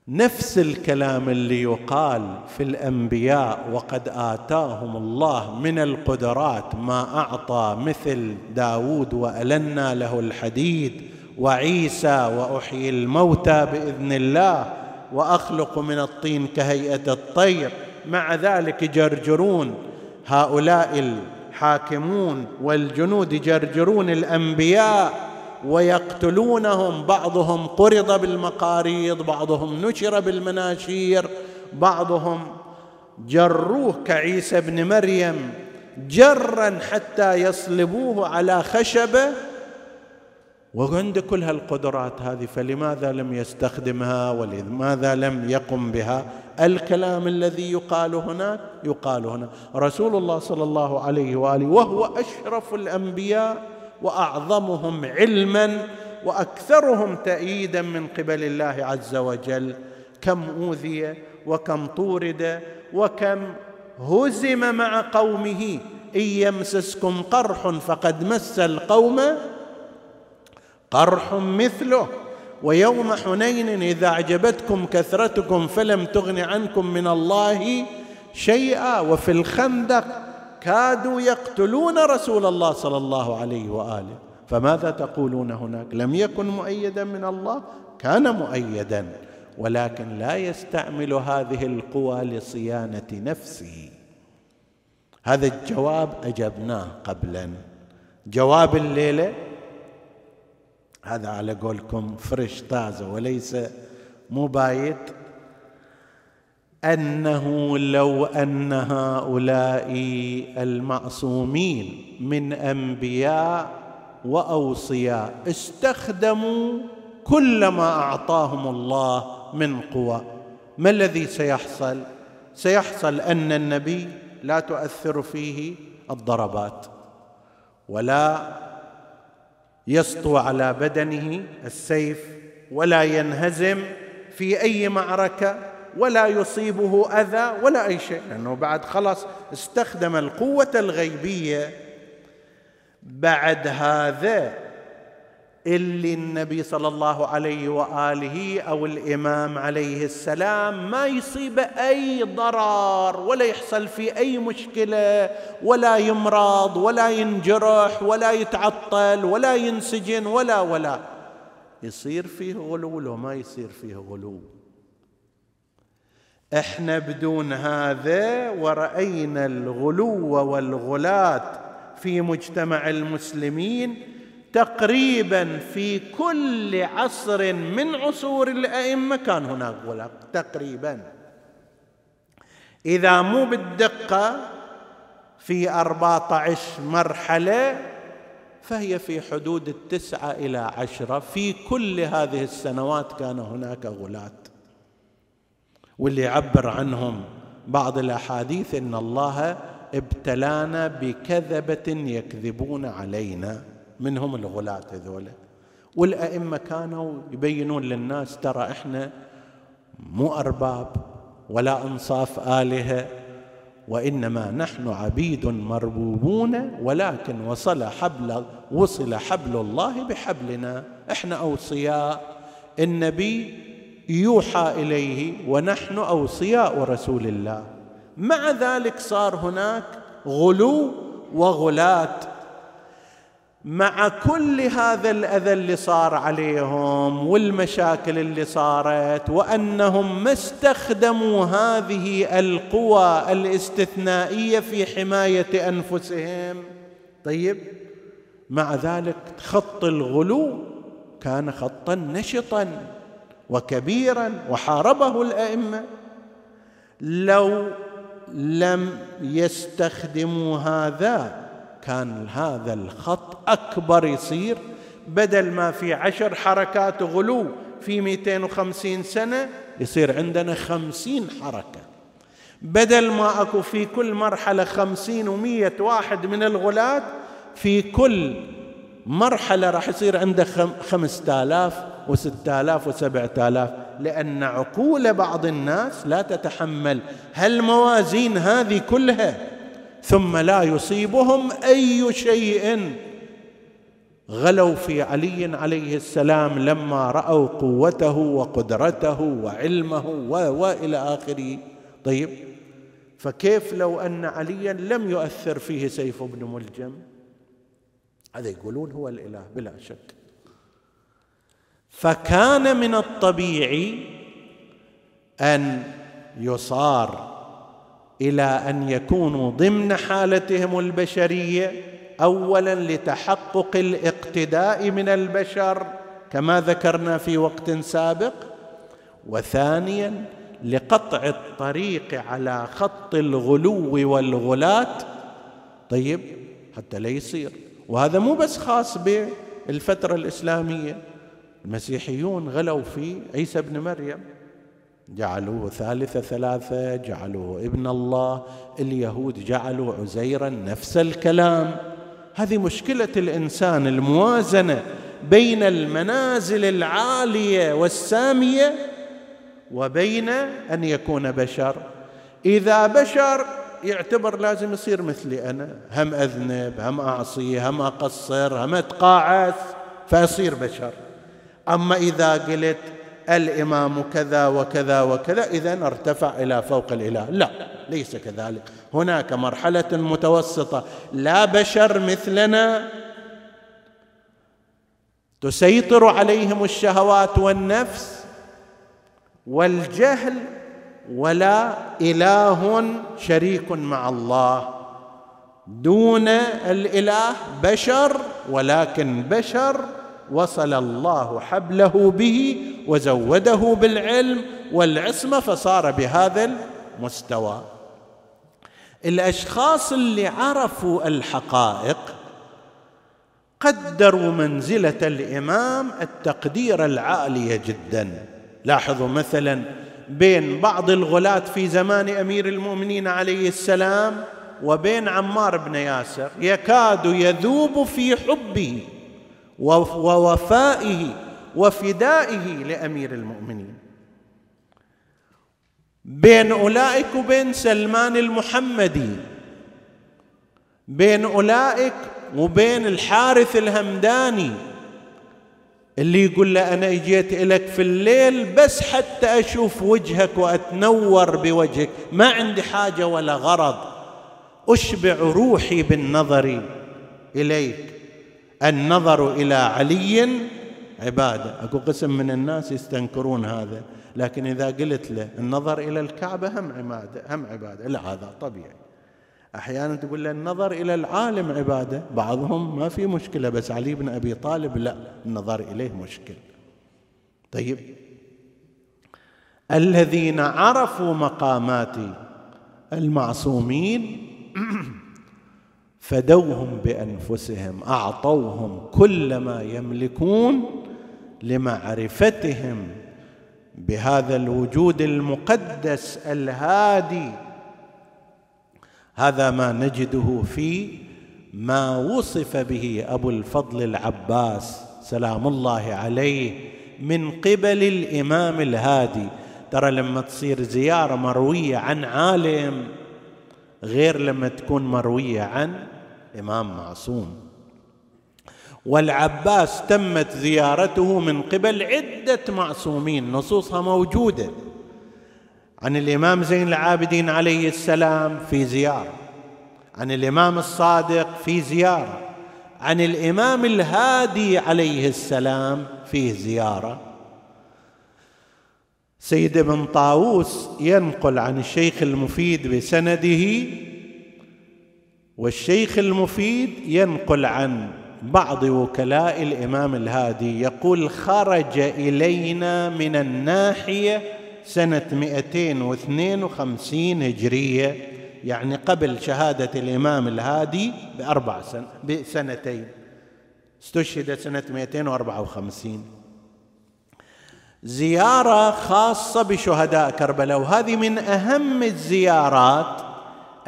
نفس الكلام اللي يقال في الأنبياء وقد آتاهم الله من القدرات ما أعطى مثل داود وألنا له الحديد وعيسى وأحيي الموتى بإذن الله وأخلق من الطين كهيئة الطير. مع ذلك يجرجرون هؤلاء الحاكمون والجنود يجرجرون الأنبياء ويقتلونهم بعضهم قرض بالمقاريض بعضهم نشر بالمناشير بعضهم جروه كعيسى بن مريم جرا حتى يصلبوه على خشبة. وعند كل هالقدرات هذه فلماذا لم يستخدمها ولماذا لم يقم بها؟ الكلام الذي يقال هناك يقال هنا. رسول الله صلى الله عليه وآله وهو أشرف الأنبياء وأعظمهم علما وأكثرهم تاييدا من قبل الله عز وجل. كم أوذي وكم طورد وكم هزم مع قومه. إن يمسسكم قرح فقد مس القوم. قرح مثله. ويوم حنين إذا أعجبتكم كثرتكم فلم تغن عنكم من الله شيئا. وفي الخندق كادوا يقتلون رسول الله صلى الله عليه وآله. فماذا تقولون هناك؟ لم يكن مؤيدا من الله؟ كان مؤيدا ولكن لا يستعمل هذه القوى لصيانة نفسه. هذا الجواب أجبناه قبلا. جواب الليلة؟ هذا على قولكم فريش طازة وليس مبايت أنه لو أن هؤلاء المعصومين من أنبياء وأوصياء استخدموا كل ما أعطاهم الله من قوى ما الذي سيحصل؟ سيحصل أن النبي لا تؤثر فيه الضربات ولا يسطو على بدنه السيف ولا ينهزم في أي معركة ولا يصيبه أذى ولا أي شيء لأنه بعد خلاص استخدم القوة الغيبية بعد هذا اللي النبي صلى الله عليه وآله أو الإمام عليه السلام ما يصيب أي ضرر ولا يحصل فيه أي مشكلة ولا يمرض ولا ينجرح ولا يتعطل ولا ينسجن ولا ولا يصير فيه غلو لو ما يصير فيه غلو. إحنا بدون هذا ورأينا الغلو والغلات في مجتمع المسلمين تقريبا في كل عصر من عصور الأئمة. كان هناك غلاق تقريبا. إذا مو بالدقة في أربعة عشر مرحلة فهي في حدود التسعة إلى عشرة. في كل هذه السنوات كان هناك غلات واللي يعبر عنهم بعض الأحاديث إن الله ابتلانا بكذبة يكذبون علينا منهم الغلاة هذولا والأئمة كانوا يبينون للناس ترى إحنا مو أرباب ولا أنصاف آلهة وإنما نحن عبيد مربوبون ولكن وصل حبل وصل حبل الله بحبلنا. إحنا أوصياء. النبي يوحى إليه ونحن أوصياء رسول الله. مع ذلك صار هناك غلو وغلات. مع كل هذا الأذى اللي صار عليهم والمشاكل اللي صارت وأنهم ما استخدموا هذه القوى الاستثنائية في حماية أنفسهم. طيب مع ذلك خط الغلو كان خطا نشطا. وكبيرا وحاربه الأئمة لو لم يستخدموا هذا كان هذا الخط أكبر يصير بدل ما في عشر حركات غلو في 250 سنة يصير عندنا خمسين حركة. بدل ما أكو في كل مرحلة خمسين ومية واحد من الغلاة في كل مرحلة راح يصير عنده خمسة آلاف وستة آلاف وسبعة آلاف لأن عقول بعض الناس لا تتحمل. هالموازين هذه كلها؟ ثم لا يصيبهم أي شيء. غلوا في علي عليه السلام لما رأوا قوته وقدرته وعلمه والى آخره. طيب فكيف لو أن عليا لم يؤثر فيه سيف بن ملجم؟ هذا يقولون هو الإله بلا شك. فكان من الطبيعي أن يصار إلى أن يكونوا ضمن حالتهم البشرية اولا لتحقق الاقتداء من البشر كما ذكرنا في وقت سابق وثانيا لقطع الطريق على خط الغلو والغلات طيب حتى لا يصير. وهذا مو بس خاص بالفترة الإسلامية. المسيحيون غلوا في عيسى بن مريم. جعلوه ثالث ثلاثة جعلوه ابن الله. اليهود جعلوا عزيرا نفس الكلام. هذه مشكلة الإنسان الموازنة بين المنازل العالية والسامية وبين أن يكون بشر. إذا بشر يعتبر لازم يصير مثلي أنا. هم أذنب هم أعصي هم أقصر هم أتقاعس فأصير بشر. أما إذا قلت الإمام كذا وكذا وكذا إذا ارتفع إلى فوق الإله. لا ليس كذلك. هناك مرحلة متوسطة. لا بشر مثلنا تسيطر عليهم الشهوات والنفس والجهل ولا إله شريك مع الله. دون الإله بشر ولكن بشر وصل الله حبله به وزوده بالعلم والعصمة فصار بهذا المستوى. الأشخاص اللي عرفوا الحقائق قدروا منزلة الإمام التقدير العاليه جدا. لاحظوا مثلا بين بعض الغلاة في زمان أمير المؤمنين عليه السلام وبين عمار بن ياسر يكاد يذوب في حبه. ووفائه وفدائه لأمير المؤمنين. بين أولئك وبين سلمان المحمدي بين أولئك وبين الحارث الهمداني اللي يقول له أنا إجيت إليك في الليل بس حتى أشوف وجهك وأتنور بوجهك ما عندي حاجة ولا غرض أشبع روحي بالنظر إليك. النظر إلى علي عبادة. أكو قسم من الناس يستنكرون هذا لكن إذا قلت له النظر إلى الكعبة هم عبادة هم عبادة. لا هذا طبيعي. أحيانا تقول له النظر إلى العالم عبادة. بعضهم ما في مشكلة بس علي بن أبي طالب لا النظر إليه مشكل. طيب. الذين عرفوا مقامات المعصومين <clears throat> فدوهم بأنفسهم أعطوهم كل ما يملكون لمعرفتهم بهذا الوجود المقدس الهادي. هذا ما نجده في ما وصف به أبو الفضل العباس سلام الله عليه من قبل الإمام الهادي. ترى لما تصير زيارة مروية عن عالم غير لما تكون مروية عن إمام معصوم. والعباس تمت زيارته من قبل عدة معصومين نصوصها موجودة. عن الإمام زين العابدين عليه السلام في زيارة. عن الإمام الصادق في زيارة. عن الإمام الهادي عليه السلام فيه زيارة. سيد ابن طاووس ينقل عن الشيخ المفيد بسنده والشيخ المفيد ينقل عن بعض وكلاء الإمام الهادي يقول خرج إلينا من الناحية سنة 252 هجرية يعني قبل شهادة الإمام الهادي بأربع سن بسنتين. استشهد سنة 254 زيارة خاصة بشهداء كربلاء وهذه من أهم الزيارات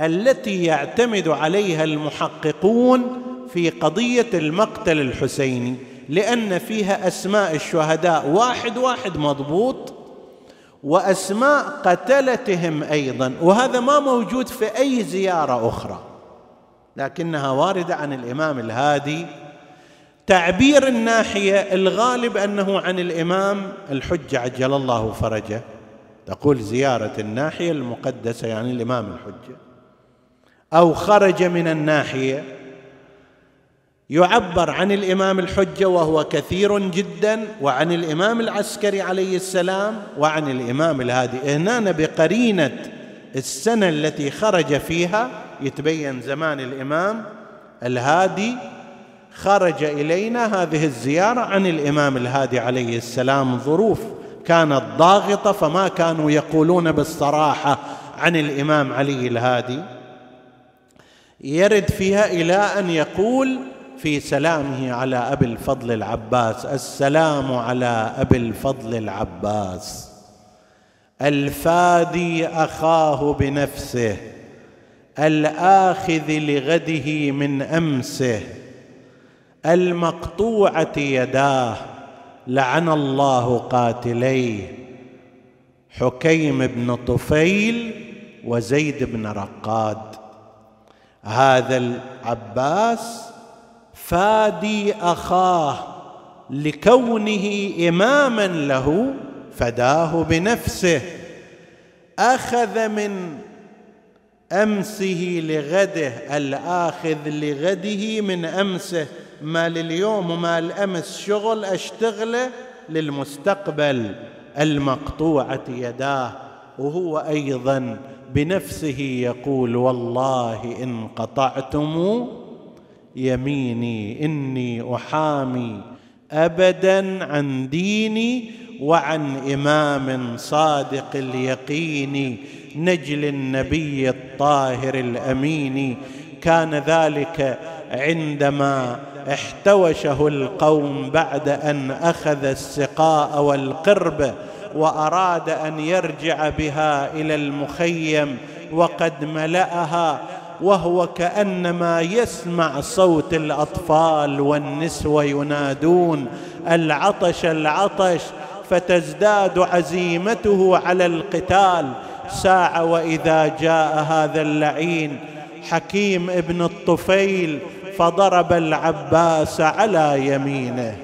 التي يعتمد عليها المحققون في قضية المقتل الحسيني لأن فيها أسماء الشهداء واحد واحد مضبوط وأسماء قتلتهم أيضا وهذا ما موجود في أي زيارة أخرى لكنها واردة عن الإمام الهادي. تعبير الناحية الغالب أنه عن الإمام الحجه عجل الله فرجه. تقول زيارة الناحية المقدسة يعني الإمام الحجة. أو خرج من الناحية يعبر عن الإمام الحجة وهو كثير جدا وعن الإمام العسكري عليه السلام وعن الإمام الهادي. هنا بقرينة السنة التي خرج فيها يتبين زمان الإمام الهادي خرج إلينا هذه الزيارة عن الإمام الهادي عليه السلام. ظروف كانت ضاغطة فما كانوا يقولون بالصراحة عن الإمام علي الهادي. يرد فيها إلى أن يقول في سلامه على أبي الفضل العباس السلام على أبي الفضل العباس. الفادي أخاه بنفسه الآخذ لغده من أمسه المقطوعة يداه لعن الله قاتليه. حكيم بن طفيل وزيد بن رقاد. هذا العباس فادي أخاه لكونه إماما له فداه بنفسه. أخذ من أمسه لغده الآخذ لغده من أمسه. ما لليوم وما الامس شغل أشتغله للمستقبل المقطوعة يداه. وهو أيضا بنفسه يقول والله إن قطعتم يميني إني أحامي أبدا عن ديني وعن إمام صادق اليقين نجل النبي الطاهر الأمين كان ذلك عندما احتوشه القوم بعد أن أخذ السقاء والقرب وأراد أن يرجع بها إلى المخيم وقد ملأها وهو كأنما يسمع صوت الأطفال والنسوة ينادون العطش العطش فتزداد عزيمته على القتال. ساعة وإذا جاء هذا اللعين حكيم ابن الطفيل فضرب العباس على يمينه.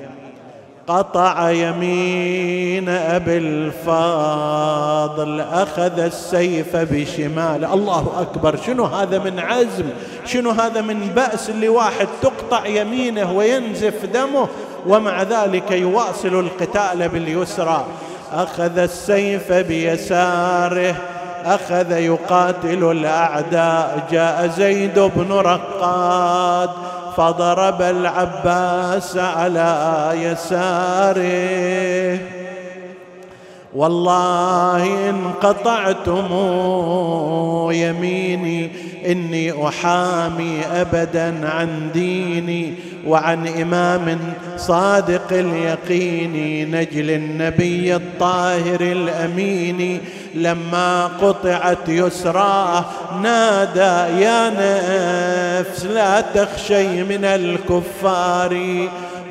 قطع يمين أبي الفاضل أخذ السيف بشمال الله أكبر شنو هذا من عزم؟ شنو هذا من بأس اللي واحد تقطع يمينه وينزف دمه ومع ذلك يواصل القتال باليسرى. أخذ السيف بيساره أخذ يقاتل الأعداء. جاء زيد بن رقاد فضرب العباس على يساره. والله ان قطعتم يميني إني أحامي أبدا عن ديني وعن إمام صادق اليقين نجل النبي الطاهر الأمين. لما قطعت يسراه نادى يا نفس لا تخشي من الكفار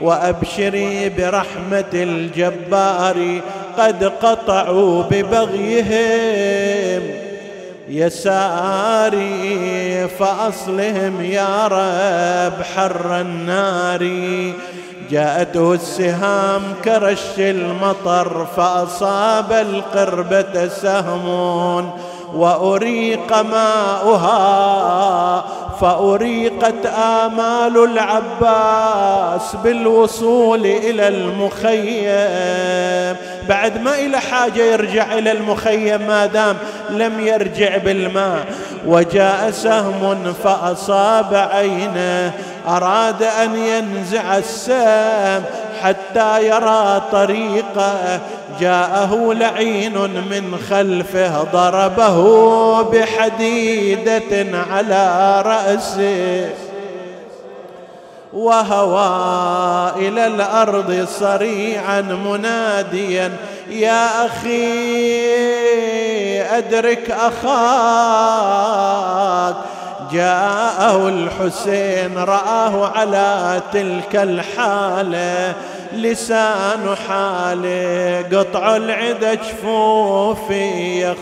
وأبشري برحمة الجبار. قد قطعوا ببغيهم يساري فأصلهم يا رب حر النار. جاءته السهام كرش المطر فأصاب القربة سهم وأريق ماؤها فأريقت آمال العباس بالوصول إلى المخيم. بعد ما إلى حاجة يرجع إلى المخيم ما دام لم يرجع بالماء. وجاء سهم فأصاب عينه. أراد أن ينزع السام حتى يرى طريقه. جاءه لعين من خلفه ضربه بحديدة على رأسه. وهوى إلى الأرض صريعا مناديا يا أخي أدرك أخاك. جاءه الحسين رآه على تلك الحالة لسان حاله قطع العدا جفوفي يا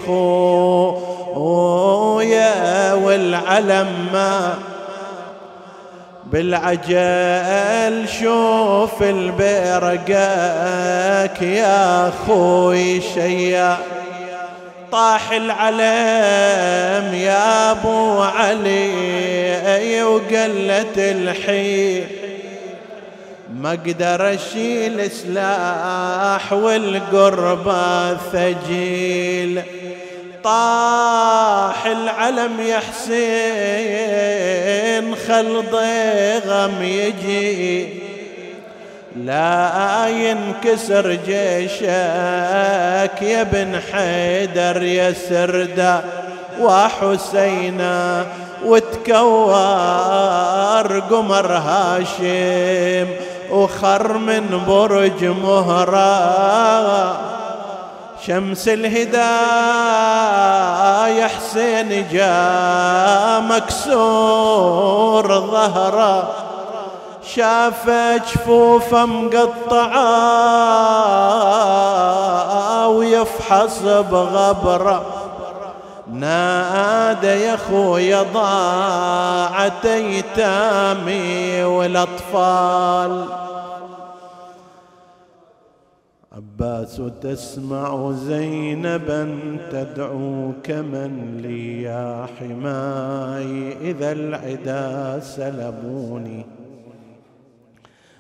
خويا والعلم ما بالعجل شوف البرقك يا خوي شيا. طاح العلم يا أبو علي أي وقلت الحي ما أقدر أشيل سلاح والقربة ثجيل. طاح العلم يا حسين خل ضيغم يجي لا ينكسر جيشك يا بن حيدر يا سردا وحسينا وتكور قمر هاشم وخر من برج مهرة. شمس الهداية حسين جاء مكسور ظهره. شاف جفوفه مقطعة ويفحص بغبرة. نادى يا خويا ضاعت ايتامي والأطفال. عباس تسمع زينبا تدعوك من لي يا حماي. إذا العدا سلبوني.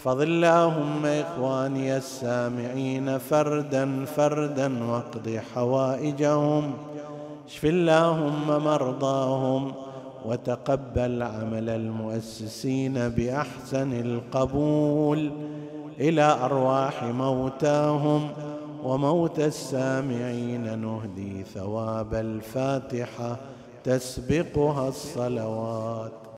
احفظ اللهم إخواني السامعين فردا فردا واقض حوائجهم اشف اللهم مرضاهم وتقبل عمل المؤسسين بأحسن القبول. إلى أرواح موتاهم وموت السامعين نهدي ثواب الفاتحة تسبقها الصلوات.